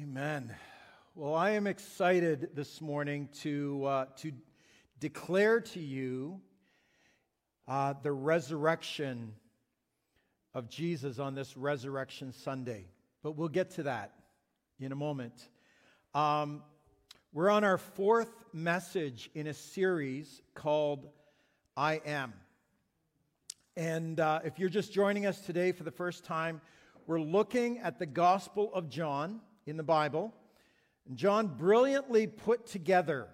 Amen. Well, I am excited this morning to, uh, to declare to you uh, the resurrection of Jesus on this Resurrection Sunday. But we'll get to that in a moment. Um, we're on our fourth message in a series called I Am. And uh, if you're just joining us today for the first time, we're looking at the Gospel of John in the Bible. John brilliantly put together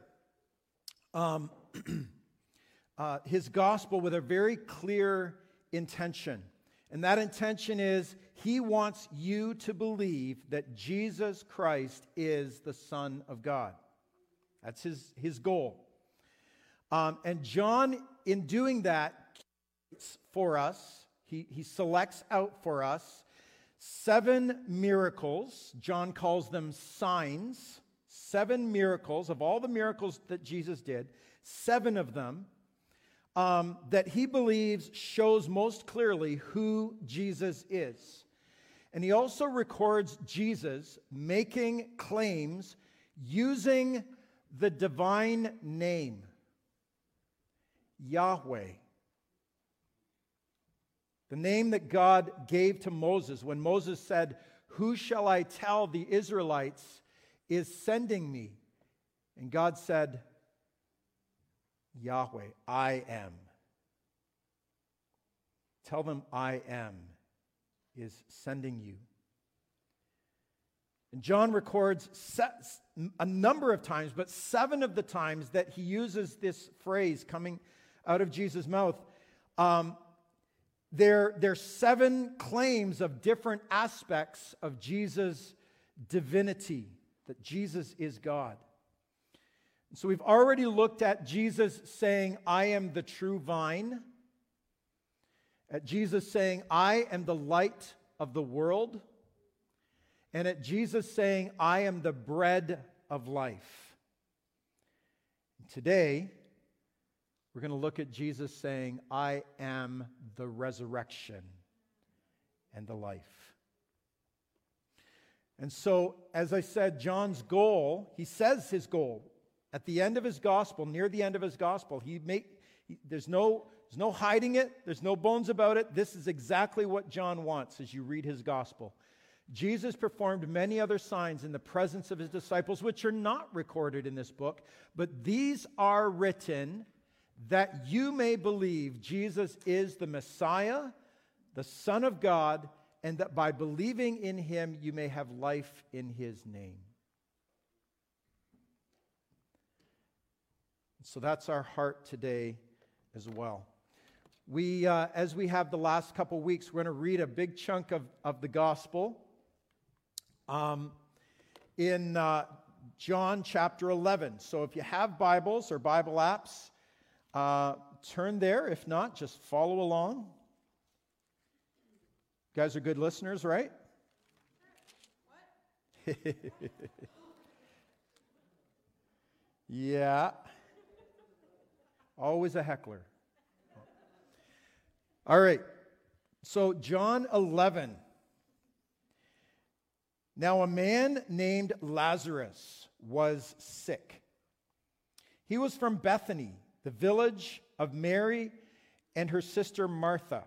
um, uh, his gospel with a very clear intention. And that intention is he wants you to believe that Jesus Christ is the Son of God. That's his, his goal. Um, and John, in doing that, for us, he, he selects out for us seven miracles. John calls them signs. Seven miracles, of all the miracles that Jesus did, seven of them um, that he believes shows most clearly who Jesus is. And he also records Jesus making claims using the divine name, Yahweh. The name that God gave to Moses when Moses said, Who shall I tell the Israelites is sending me? And God said, Yahweh, I am. Tell them I am is sending you. And John records a number of times, but seven of the times that he uses this phrase coming out of Jesus' mouth, um, there, there are seven claims of different aspects of Jesus' divinity, that Jesus is God. So we've already looked at Jesus saying, I am the true vine, at Jesus saying, I am the light of the world, and at Jesus saying, I am the bread of life. Today, we're going to look at Jesus saying, I am the resurrection and the life. And so, as I said, John's goal, he says his goal at the end of his gospel, near the end of his gospel, he make, he, there's, no, there's no hiding it, there's no bones about it. This is exactly what John wants as you read his gospel. Jesus performed many other signs in the presence of his disciples, which are not recorded in this book, but these are written that you may believe Jesus is the Messiah, the Son of God, and that by believing in him you may have life in his name. So that's our heart today as well. We, uh, as we have the last couple weeks, we're going to read a big chunk of, of the gospel um, in uh, John chapter 11. So if you have Bibles or Bible apps, uh, turn there. If not, just follow along. You guys are good listeners, right? yeah. Always a heckler. All right. So, John 11. Now, a man named Lazarus was sick. He was from Bethany the village of Mary and her sister Martha.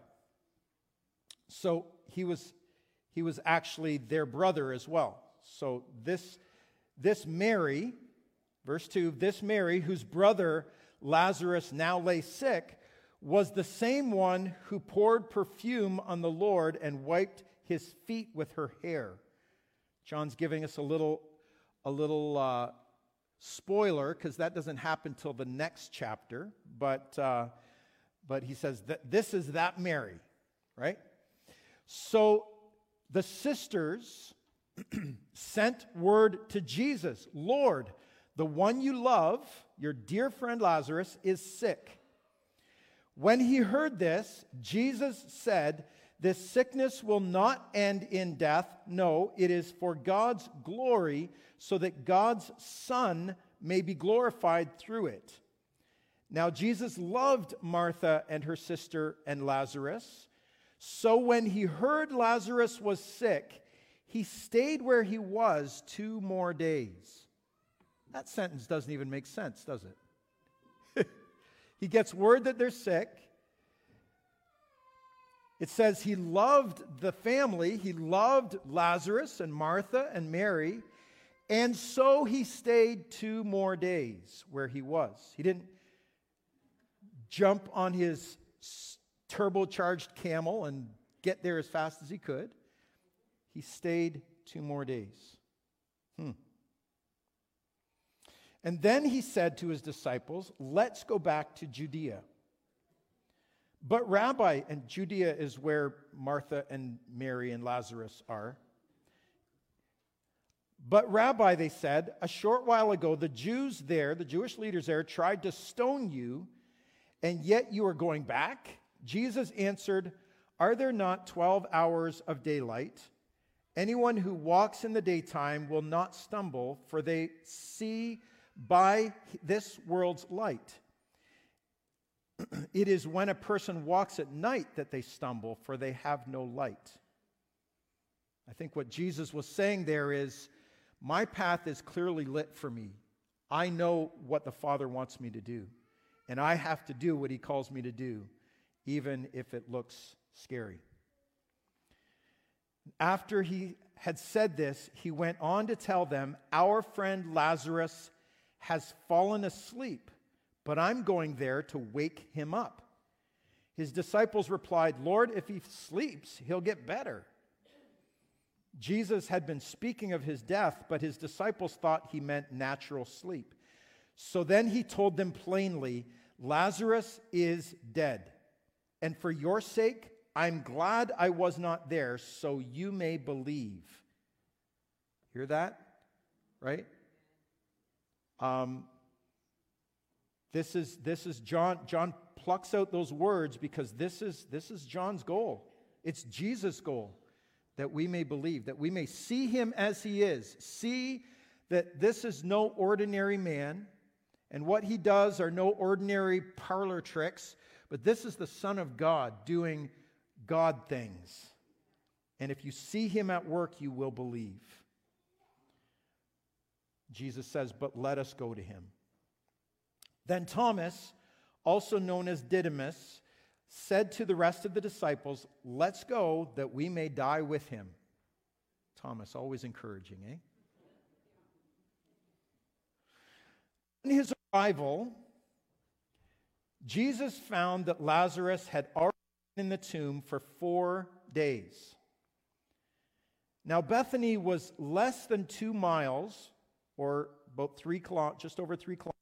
So he was, he was actually their brother as well. So this, this Mary, verse 2, this Mary, whose brother Lazarus now lay sick, was the same one who poured perfume on the Lord and wiped his feet with her hair. John's giving us a little, a little uh, Spoiler, because that doesn't happen till the next chapter, but, uh, but he says that this is that Mary, right? So the sisters sent word to Jesus Lord, the one you love, your dear friend Lazarus, is sick. When he heard this, Jesus said, This sickness will not end in death. No, it is for God's glory so that God's Son may be glorified through it. Now, Jesus loved Martha and her sister and Lazarus. So when he heard Lazarus was sick, he stayed where he was two more days. That sentence doesn't even make sense, does it? he gets word that they're sick. It says he loved the family, he loved Lazarus and Martha and Mary, and so he stayed two more days where he was. He didn't jump on his turbocharged camel and get there as fast as he could. He stayed two more days. Hmm. And then he said to his disciples, Let's go back to Judea. But, Rabbi, and Judea is where Martha and Mary and Lazarus are. But, Rabbi, they said, a short while ago, the Jews there, the Jewish leaders there, tried to stone you, and yet you are going back? Jesus answered, Are there not 12 hours of daylight? Anyone who walks in the daytime will not stumble, for they see by this world's light. It is when a person walks at night that they stumble, for they have no light. I think what Jesus was saying there is my path is clearly lit for me. I know what the Father wants me to do, and I have to do what He calls me to do, even if it looks scary. After he had said this, he went on to tell them, Our friend Lazarus has fallen asleep, but I'm going there to wake him up. His disciples replied, Lord, if he sleeps, he'll get better. Jesus had been speaking of his death, but his disciples thought he meant natural sleep. So then he told them plainly, Lazarus is dead. And for your sake, I'm glad I was not there, so you may believe. Hear that? Right? Um, this is, this is John. John plucks out those words because this is, this is John's goal. It's Jesus' goal that we may believe, that we may see him as he is, see that this is no ordinary man, and what he does are no ordinary parlor tricks, but this is the Son of God doing God things. And if you see him at work, you will believe. Jesus says, But let us go to him. Then Thomas, also known as Didymus, said to the rest of the disciples, Let's go that we may die with him. Thomas, always encouraging, eh? On his arrival, Jesus found that Lazarus had already been in the tomb for four days. Now, Bethany was less than two miles, or about three just over three kilometers,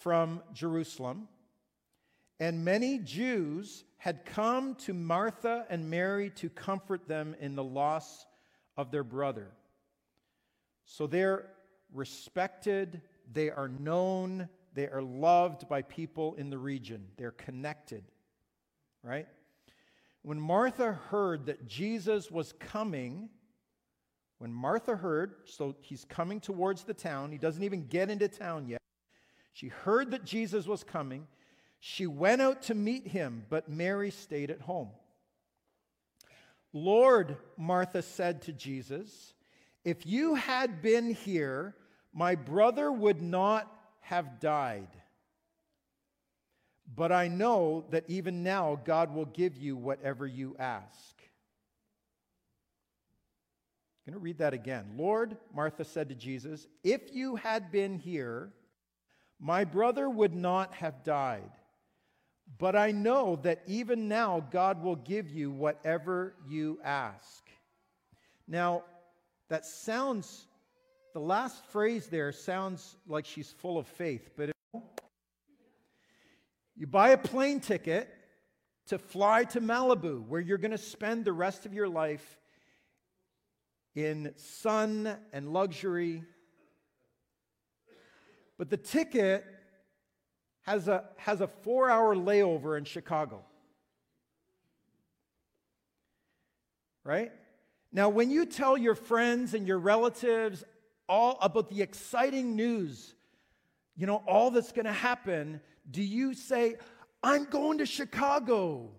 from Jerusalem. And many Jews had come to Martha and Mary to comfort them in the loss of their brother. So they're respected, they are known, they are loved by people in the region, they're connected, right? When Martha heard that Jesus was coming, when Martha heard, so he's coming towards the town, he doesn't even get into town yet. She heard that Jesus was coming. She went out to meet him, but Mary stayed at home. Lord, Martha said to Jesus, if you had been here, my brother would not have died. But I know that even now God will give you whatever you ask. I'm going to read that again. Lord, Martha said to Jesus, if you had been here, my brother would not have died. But I know that even now God will give you whatever you ask. Now, that sounds, the last phrase there sounds like she's full of faith, but you buy a plane ticket to fly to Malibu, where you're going to spend the rest of your life in sun and luxury. But the ticket has a, has a four hour layover in Chicago. Right? Now, when you tell your friends and your relatives all about the exciting news, you know, all that's going to happen, do you say, I'm going to Chicago?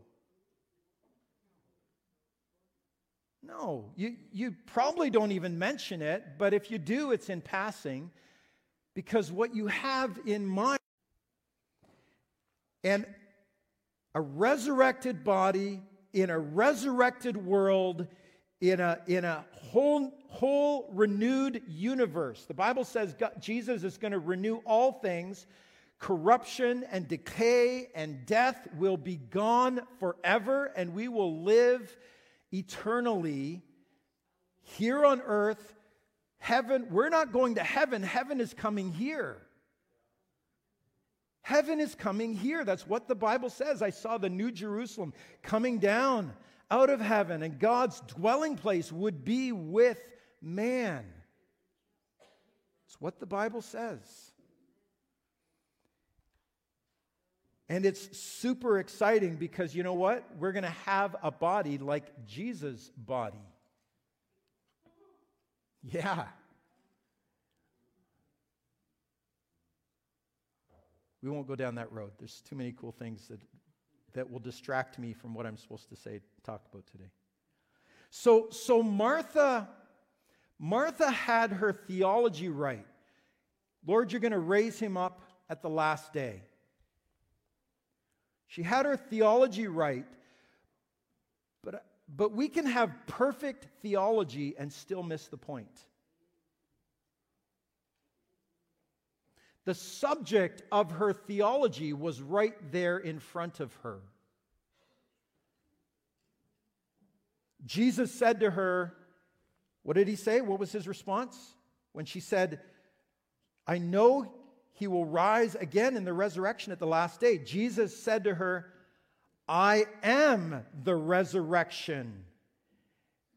No, you, you probably don't even mention it, but if you do, it's in passing because what you have in mind and a resurrected body in a resurrected world in a, in a whole, whole renewed universe. The Bible says God, Jesus is going to renew all things. Corruption and decay and death will be gone forever, and we will live eternally here on earth. Heaven, we're not going to heaven, heaven is coming here. Heaven is coming here. That's what the Bible says. I saw the New Jerusalem coming down out of heaven, and God's dwelling place would be with man. It's what the Bible says. And it's super exciting because you know what? We're going to have a body like Jesus' body. Yeah. We won't go down that road. There's too many cool things that, that will distract me from what I'm supposed to say, talk about today. So, so Martha, Martha had her theology right. Lord, you're going to raise him up at the last day. She had her theology right, but, we can have perfect theology and still miss the point. The subject of her theology was right there in front of her. Jesus said to her, What did he say? What was his response? When she said, I know he will rise again in the resurrection at the last day. Jesus said to her, I am the resurrection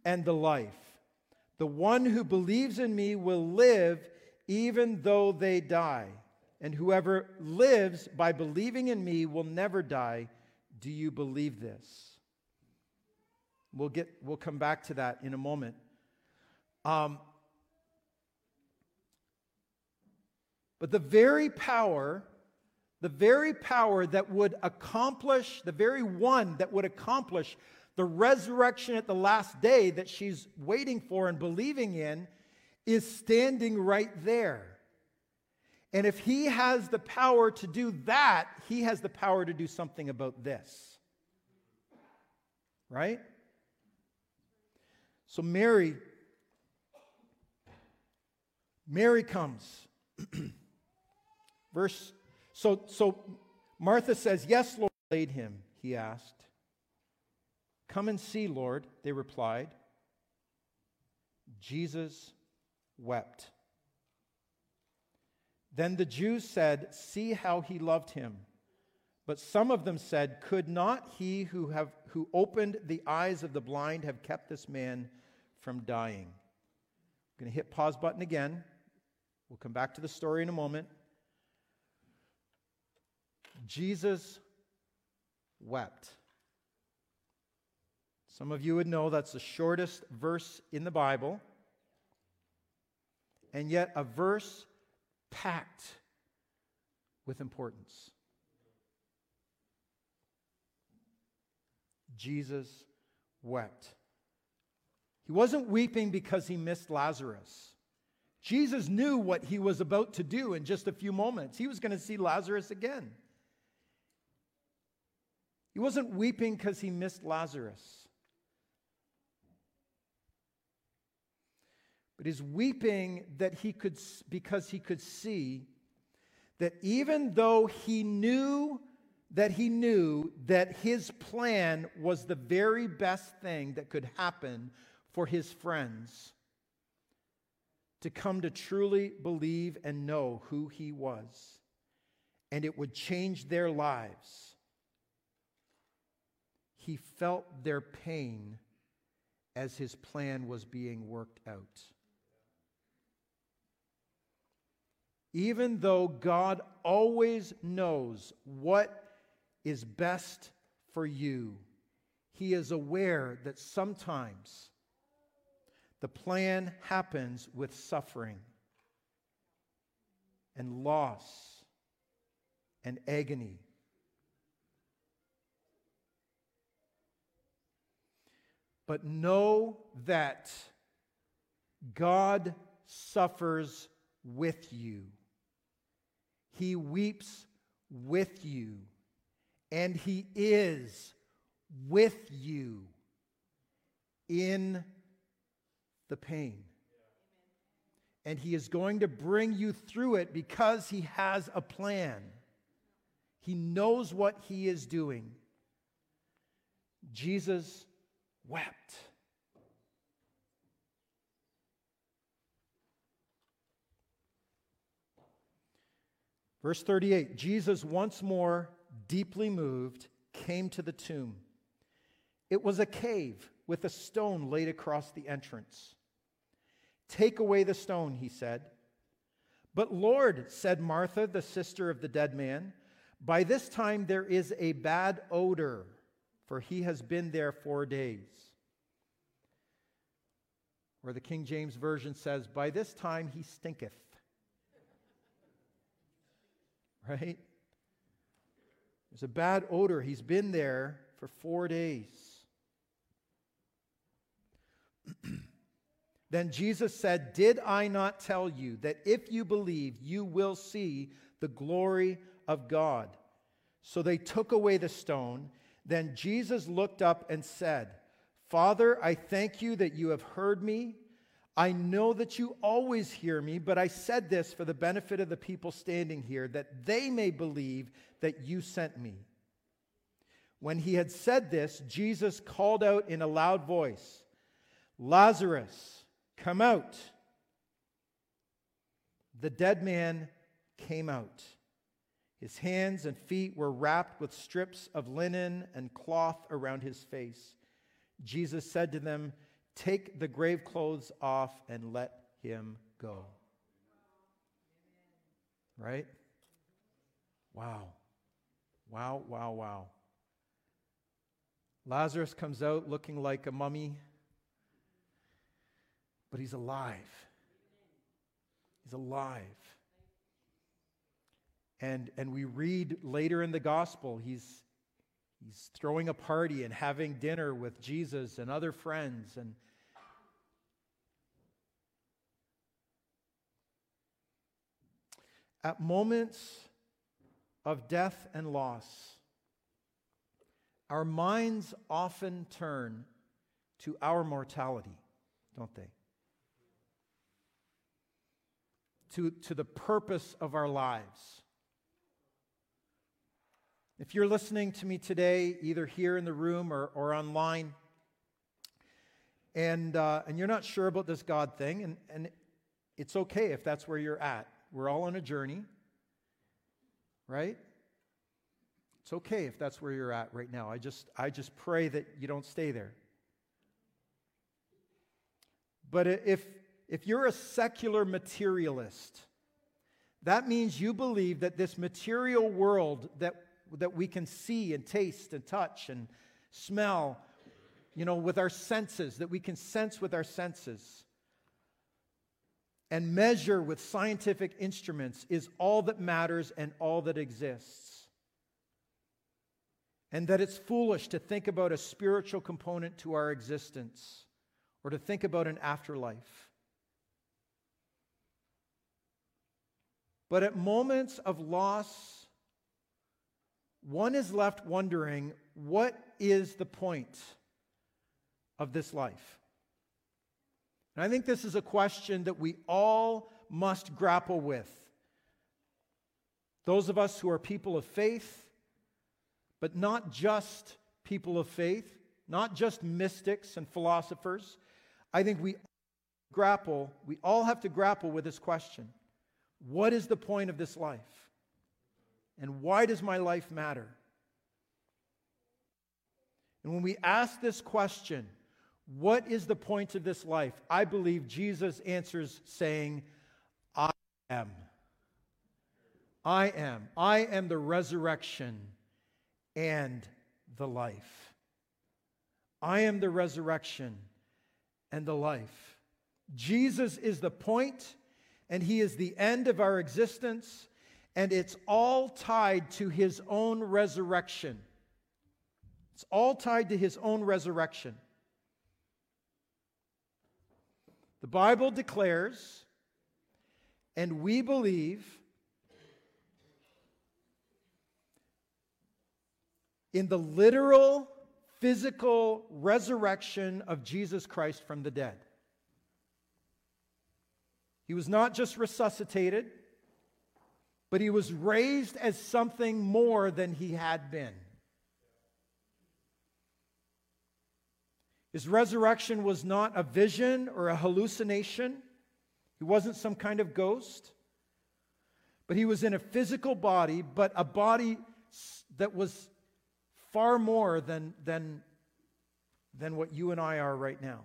and the life. The one who believes in me will live even though they die. And whoever lives by believing in me will never die. Do you believe this? We'll, get, we'll come back to that in a moment. Um, But the very power, the very power that would accomplish, the very one that would accomplish the resurrection at the last day that she's waiting for and believing in, is standing right there. And if he has the power to do that, he has the power to do something about this. Right? So Mary, Mary comes. Verse, so, so Martha says, Yes, Lord, laid him, he asked. Come and see, Lord, they replied. Jesus wept. Then the Jews said, See how he loved him. But some of them said, Could not he who, have, who opened the eyes of the blind have kept this man from dying? I'm going to hit pause button again. We'll come back to the story in a moment. Jesus wept. Some of you would know that's the shortest verse in the Bible, and yet a verse packed with importance. Jesus wept. He wasn't weeping because he missed Lazarus. Jesus knew what he was about to do in just a few moments. He was going to see Lazarus again. He wasn't weeping because he missed Lazarus. But he's weeping that he could because he could see that even though he knew that he knew that his plan was the very best thing that could happen for his friends to come to truly believe and know who he was and it would change their lives he felt their pain as his plan was being worked out. Even though God always knows what is best for you, he is aware that sometimes the plan happens with suffering and loss and agony. But know that God suffers with you. He weeps with you, and He is with you in the pain. And He is going to bring you through it because He has a plan. He knows what He is doing. Jesus wept. Verse 38 Jesus, once more deeply moved, came to the tomb. It was a cave with a stone laid across the entrance. Take away the stone, he said. But Lord, said Martha, the sister of the dead man, by this time there is a bad odor, for he has been there four days. Or the King James Version says, By this time he stinketh right? There's a bad odor. He's been there for four days. then Jesus said, Did I not tell you that if you believe, you will see the glory of God? So they took away the stone. Then Jesus looked up and said, Father, I thank you that you have heard me. I know that you always hear me, but I said this for the benefit of the people standing here, that they may believe that you sent me. When he had said this, Jesus called out in a loud voice, Lazarus, come out. The dead man came out. His hands and feet were wrapped with strips of linen and cloth around his face. Jesus said to them, Take the grave clothes off and let him go. Right? Wow. Wow, wow, wow. Lazarus comes out looking like a mummy, but he's alive. He's alive. And, and we read later in the gospel, he's, he's throwing a party and having dinner with Jesus and other friends. And, At moments of death and loss, our minds often turn to our mortality, don't they? To, to the purpose of our lives. If you're listening to me today, either here in the room or, or online, and, uh, and you're not sure about this God thing, and, and it's okay if that's where you're at. We're all on a journey, right? It's okay if that's where you're at right now. I just, I just pray that you don't stay there. But if, if you're a secular materialist, that means you believe that this material world that, that we can see and taste and touch and smell, you know, with our senses, that we can sense with our senses, and measure with scientific instruments is all that matters and all that exists. And that it's foolish to think about a spiritual component to our existence or to think about an afterlife. But at moments of loss, one is left wondering what is the point of this life? And I think this is a question that we all must grapple with. Those of us who are people of faith, but not just people of faith, not just mystics and philosophers. I think we grapple, we all have to grapple with this question What is the point of this life? And why does my life matter? And when we ask this question, what is the point of this life? I believe Jesus answers saying, I am. I am. I am the resurrection and the life. I am the resurrection and the life. Jesus is the point, and He is the end of our existence, and it's all tied to His own resurrection. It's all tied to His own resurrection. The Bible declares, and we believe, in the literal, physical resurrection of Jesus Christ from the dead. He was not just resuscitated, but he was raised as something more than he had been. His resurrection was not a vision or a hallucination. He wasn't some kind of ghost. But he was in a physical body, but a body that was far more than, than, than what you and I are right now.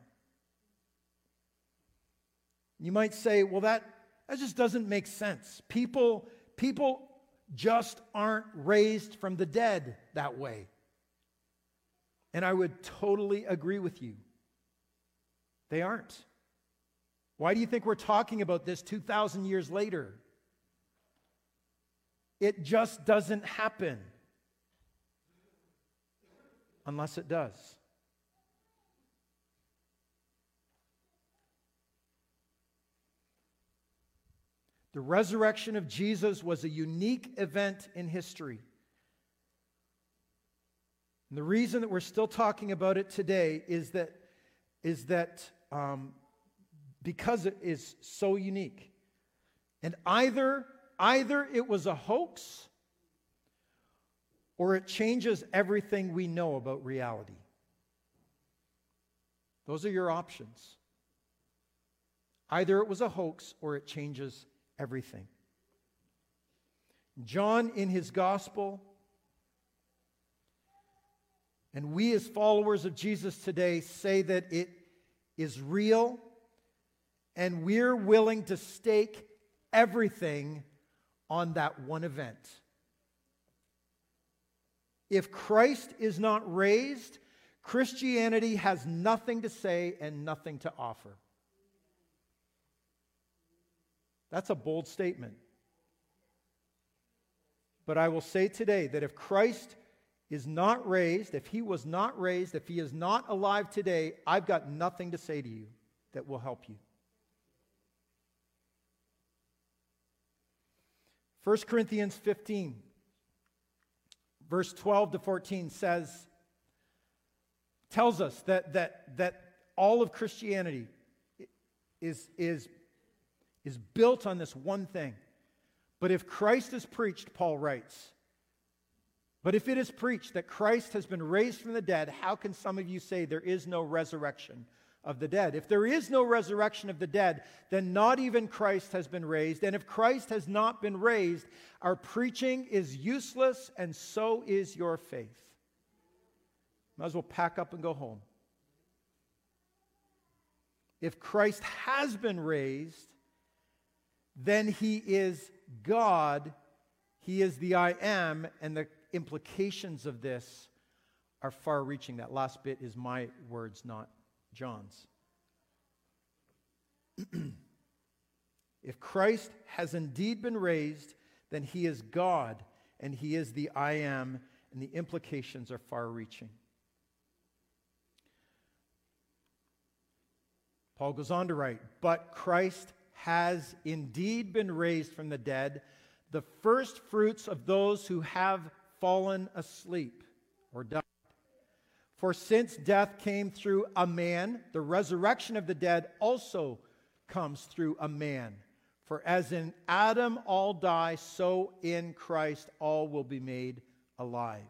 You might say, well, that, that just doesn't make sense. People, people just aren't raised from the dead that way. And I would totally agree with you. They aren't. Why do you think we're talking about this 2,000 years later? It just doesn't happen unless it does. The resurrection of Jesus was a unique event in history. And the reason that we're still talking about it today is that, is that um, because it is so unique. And either, either it was a hoax or it changes everything we know about reality. Those are your options. Either it was a hoax or it changes everything. John, in his gospel, and we, as followers of Jesus today, say that it is real and we're willing to stake everything on that one event. If Christ is not raised, Christianity has nothing to say and nothing to offer. That's a bold statement. But I will say today that if Christ is not raised, if he was not raised, if he is not alive today, I've got nothing to say to you that will help you. 1 Corinthians 15, verse 12 to 14 says, tells us that, that, that all of Christianity is, is, is built on this one thing. But if Christ is preached, Paul writes, but if it is preached that Christ has been raised from the dead, how can some of you say there is no resurrection of the dead? If there is no resurrection of the dead, then not even Christ has been raised. And if Christ has not been raised, our preaching is useless, and so is your faith. Might as well pack up and go home. If Christ has been raised, then he is God. He is the I am, and the implications of this are far reaching. That last bit is my words, not John's. if Christ has indeed been raised, then he is God and he is the I am, and the implications are far reaching. Paul goes on to write, But Christ has indeed been raised from the dead, the first fruits of those who have fallen asleep or died. For since death came through a man, the resurrection of the dead also comes through a man. For as in Adam all die, so in Christ all will be made alive.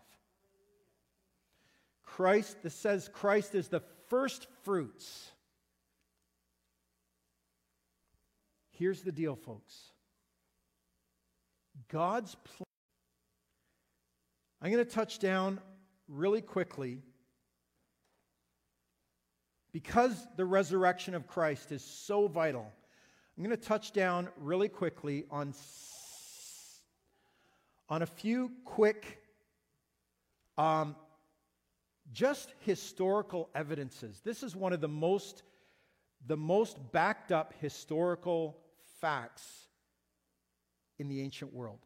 Christ, this says Christ is the first fruits. Here's the deal, folks God's plan I'm going to touch down really quickly because the resurrection of Christ is so vital. I'm going to touch down really quickly on, on a few quick, um, just historical evidences. This is one of the most, the most backed up historical facts in the ancient world.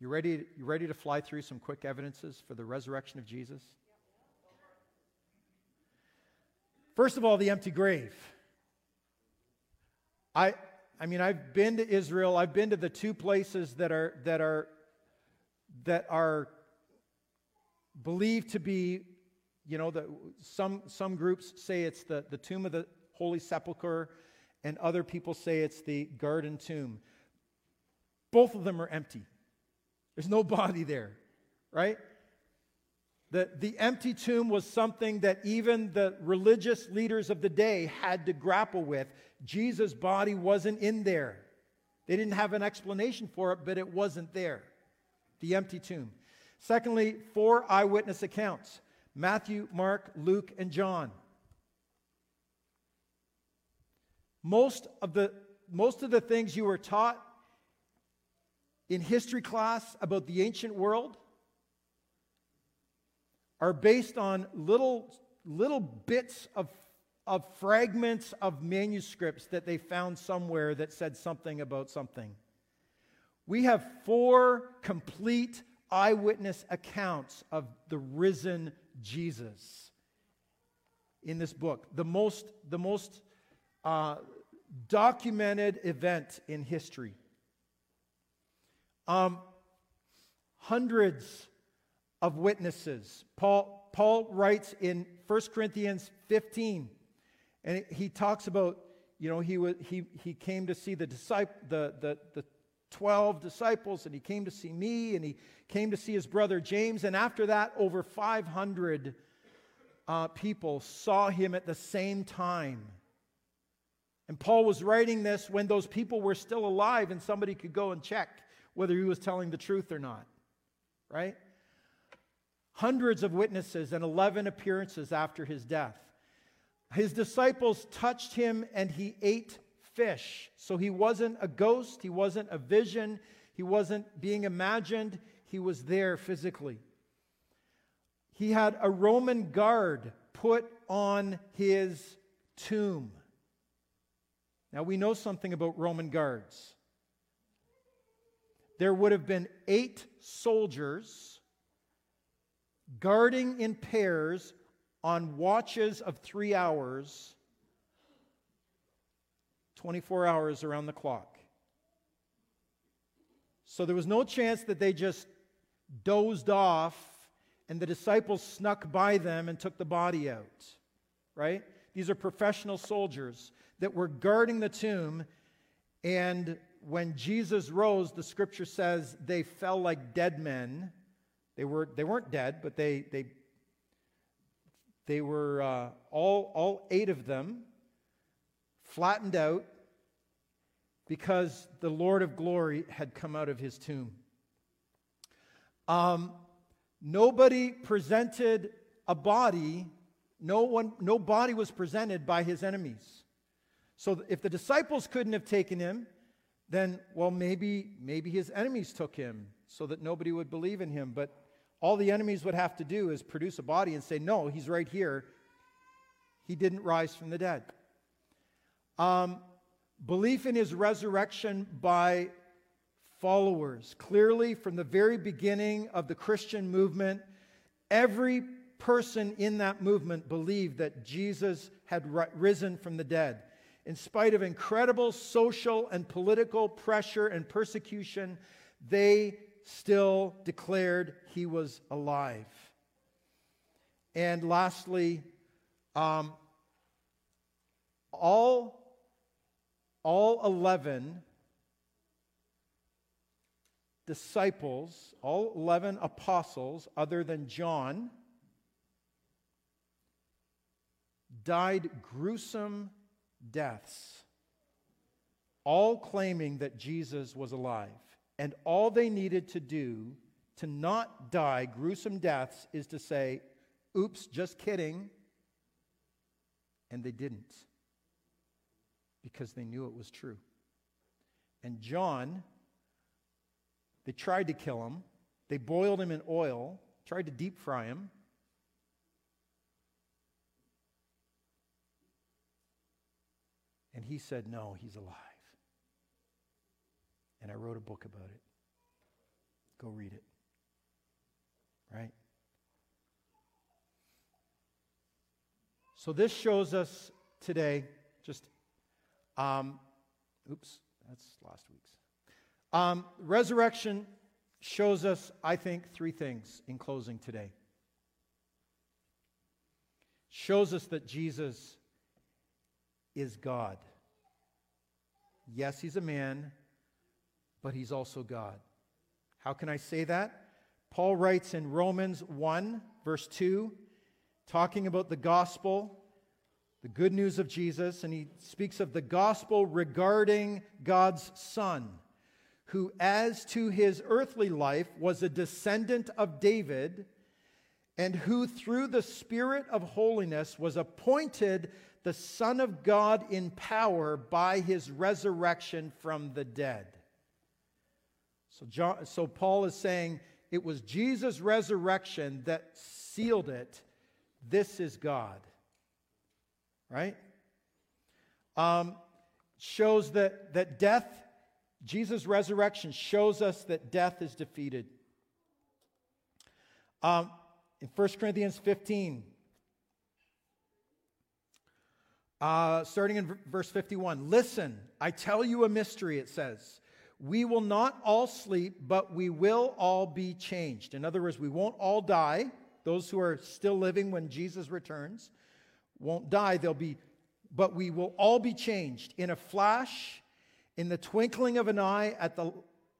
You ready, you ready to fly through some quick evidences for the resurrection of Jesus? First of all, the empty grave. I, I mean, I've been to Israel. I've been to the two places that are, that are, that are believed to be, you know, the, some, some groups say it's the, the tomb of the Holy Sepulchre, and other people say it's the garden tomb. Both of them are empty. There's no body there, right? The, the empty tomb was something that even the religious leaders of the day had to grapple with. Jesus' body wasn't in there. They didn't have an explanation for it, but it wasn't there. The empty tomb. Secondly, four eyewitness accounts Matthew, Mark, Luke, and John. Most of the, most of the things you were taught in history class about the ancient world are based on little, little bits of, of fragments of manuscripts that they found somewhere that said something about something. We have four complete eyewitness accounts of the risen Jesus in this book. The most, the most uh, documented event in history. Um, hundreds of witnesses. Paul, Paul writes in 1 Corinthians 15, and he talks about, you know, he, was, he, he came to see the, disciple, the, the, the 12 disciples, and he came to see me, and he came to see his brother James, and after that, over 500 uh, people saw him at the same time. And Paul was writing this when those people were still alive, and somebody could go and check whether he was telling the truth or not, right? hundreds of witnesses and 11 appearances after his death. His disciples touched him and he ate fish. So he wasn't a ghost, he wasn't a vision, he wasn't being imagined, he was there physically. He had a Roman guard put on his tomb. Now we know something about Roman guards. There would have been eight soldiers guarding in pairs on watches of three hours, 24 hours around the clock. So there was no chance that they just dozed off and the disciples snuck by them and took the body out, right? These are professional soldiers that were guarding the tomb. And when Jesus rose, the scripture says they fell like dead men they, were, they weren't dead, but they, they, they were uh, all, all eight of them flattened out because the Lord of glory had come out of his tomb. Um, nobody presented a body, no, one, no body was presented by his enemies. So if the disciples couldn't have taken him, then, well, maybe, maybe his enemies took him so that nobody would believe in him. But all the enemies would have to do is produce a body and say, No, he's right here. He didn't rise from the dead. Um, belief in his resurrection by followers. Clearly, from the very beginning of the Christian movement, every person in that movement believed that Jesus had risen from the dead. In spite of incredible social and political pressure and persecution, they still declared he was alive. And lastly, um, all, all 11 disciples, all 11 apostles, other than John, died gruesome deaths, all claiming that Jesus was alive. And all they needed to do to not die gruesome deaths is to say, oops, just kidding. And they didn't because they knew it was true. And John, they tried to kill him, they boiled him in oil, tried to deep fry him. And he said, No, he's alive and I wrote a book about it. Go read it. Right? So, this shows us today just um, Oops, that's last week's. Um, resurrection shows us, I think, three things in closing today. Shows us that Jesus is God. Yes, he's a man, but he's also God. How can I say that? Paul writes in Romans 1, verse 2, talking about the gospel, the good news of Jesus, and he speaks of the gospel regarding God's Son, who, as to his earthly life, was a descendant of David, and who, through the Spirit of holiness, was appointed the Son of God in power by his resurrection from the dead. So, John, so Paul is saying it was Jesus' resurrection that sealed it. This is God. Right? Um, shows that, that death, Jesus' resurrection shows us that death is defeated. Um, in 1 Corinthians 15, uh, starting in verse 51, listen, I tell you a mystery, it says. We will not all sleep, but we will all be changed. In other words, we won't all die. Those who are still living when Jesus returns won't die. They'll be, but we will all be changed in a flash, in the twinkling of an eye, at the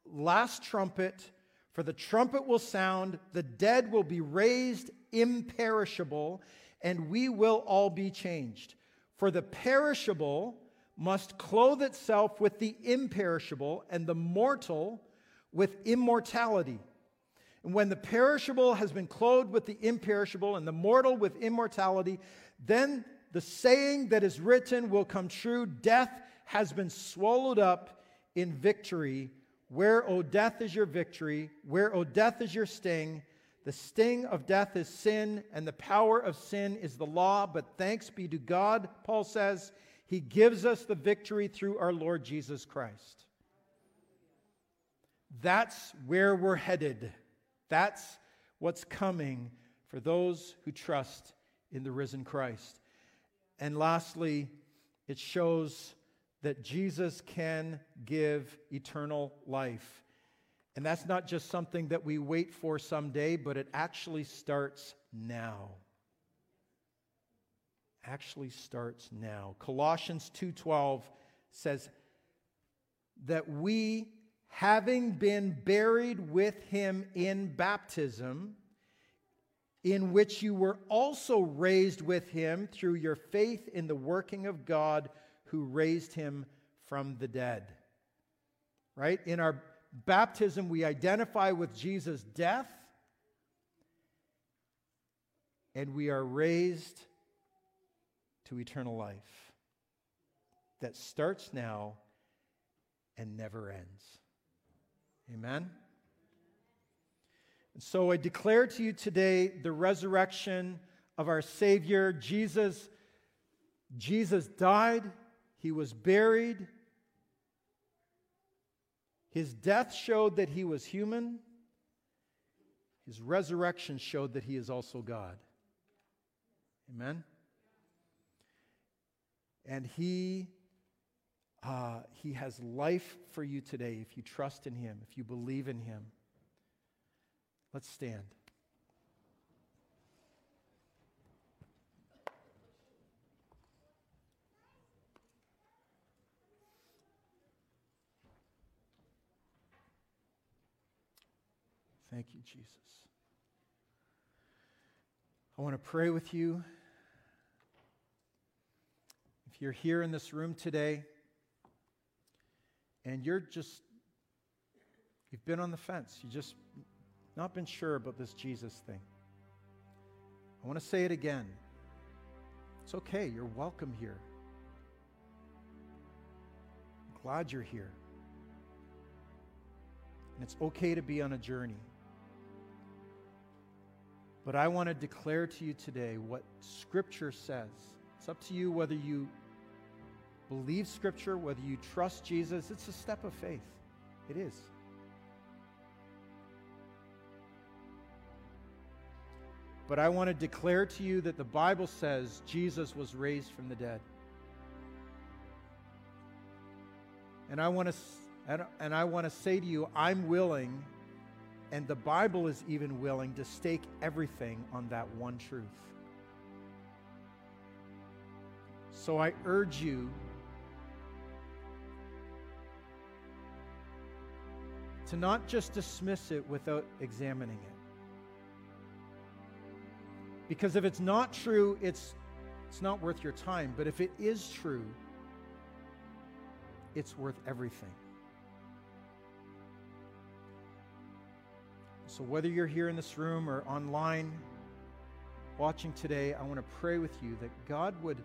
last trumpet. For the trumpet will sound, the dead will be raised imperishable, and we will all be changed. For the perishable must clothe itself with the imperishable, and the mortal with immortality. And when the perishable has been clothed with the imperishable, and the mortal with immortality, then the saying that is written will come true Death has been swallowed up in victory. Where, O death, is your victory? Where, O death, is your sting? The sting of death is sin, and the power of sin is the law. But thanks be to God, Paul says, he gives us the victory through our Lord Jesus Christ. That's where we're headed. That's what's coming for those who trust in the risen Christ. And lastly, it shows that Jesus can give eternal life. And that's not just something that we wait for someday, but it actually starts now actually starts now. Colossians 2:12 says that we having been buried with him in baptism in which you were also raised with him through your faith in the working of God who raised him from the dead. Right? In our baptism we identify with Jesus' death and we are raised to eternal life that starts now and never ends. Amen? And so I declare to you today the resurrection of our Savior. Jesus, Jesus died, he was buried. His death showed that he was human. His resurrection showed that he is also God. Amen? And He, uh, he has life for you today if you trust in Him, if you believe in Him. Let's stand. Thank you, Jesus. I want to pray with you If you're here in this room today and you're just, you've been on the fence, you just not been sure about this Jesus thing, I want to say it again. It's okay, you're welcome here. I'm glad you're here. And it's okay to be on a journey. But I want to declare to you today what Scripture says. It's up to you whether you believe Scripture, whether you trust Jesus, it's a step of faith. It is. But I want to declare to you that the Bible says Jesus was raised from the dead. And I want to and I want to say to you, I'm willing and the Bible is even willing to stake everything on that one truth. So I urge you to not just dismiss it without examining it. Because if it's not true, it's, it's not worth your time. But if it is true, it's worth everything. So, whether you're here in this room or online watching today, I want to pray with you that God would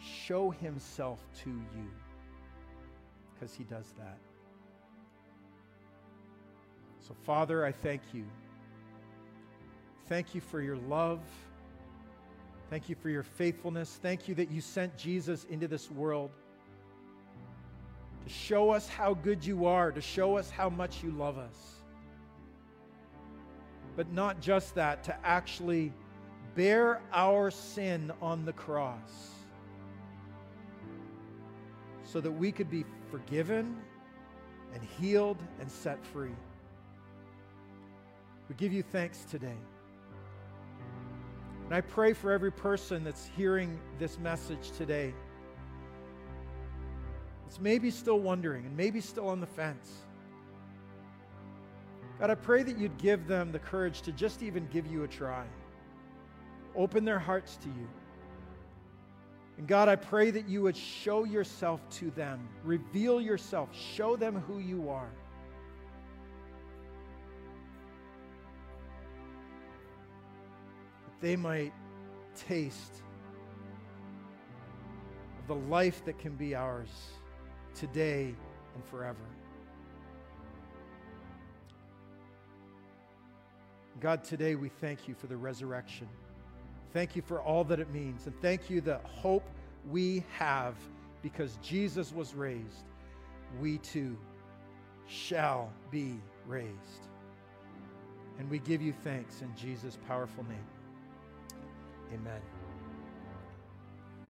show himself to you because he does that. So, Father, I thank you. Thank you for your love. Thank you for your faithfulness. Thank you that you sent Jesus into this world to show us how good you are, to show us how much you love us. But not just that, to actually bear our sin on the cross so that we could be forgiven and healed and set free. We give you thanks today. And I pray for every person that's hearing this message today. It's maybe still wondering and maybe still on the fence. God, I pray that you'd give them the courage to just even give you a try. Open their hearts to you. And God, I pray that you would show yourself to them, reveal yourself, show them who you are. That they might taste of the life that can be ours today and forever. God, today we thank you for the resurrection. Thank you for all that it means. And thank you the hope we have because Jesus was raised. We too shall be raised. And we give you thanks in Jesus' powerful name. Amen.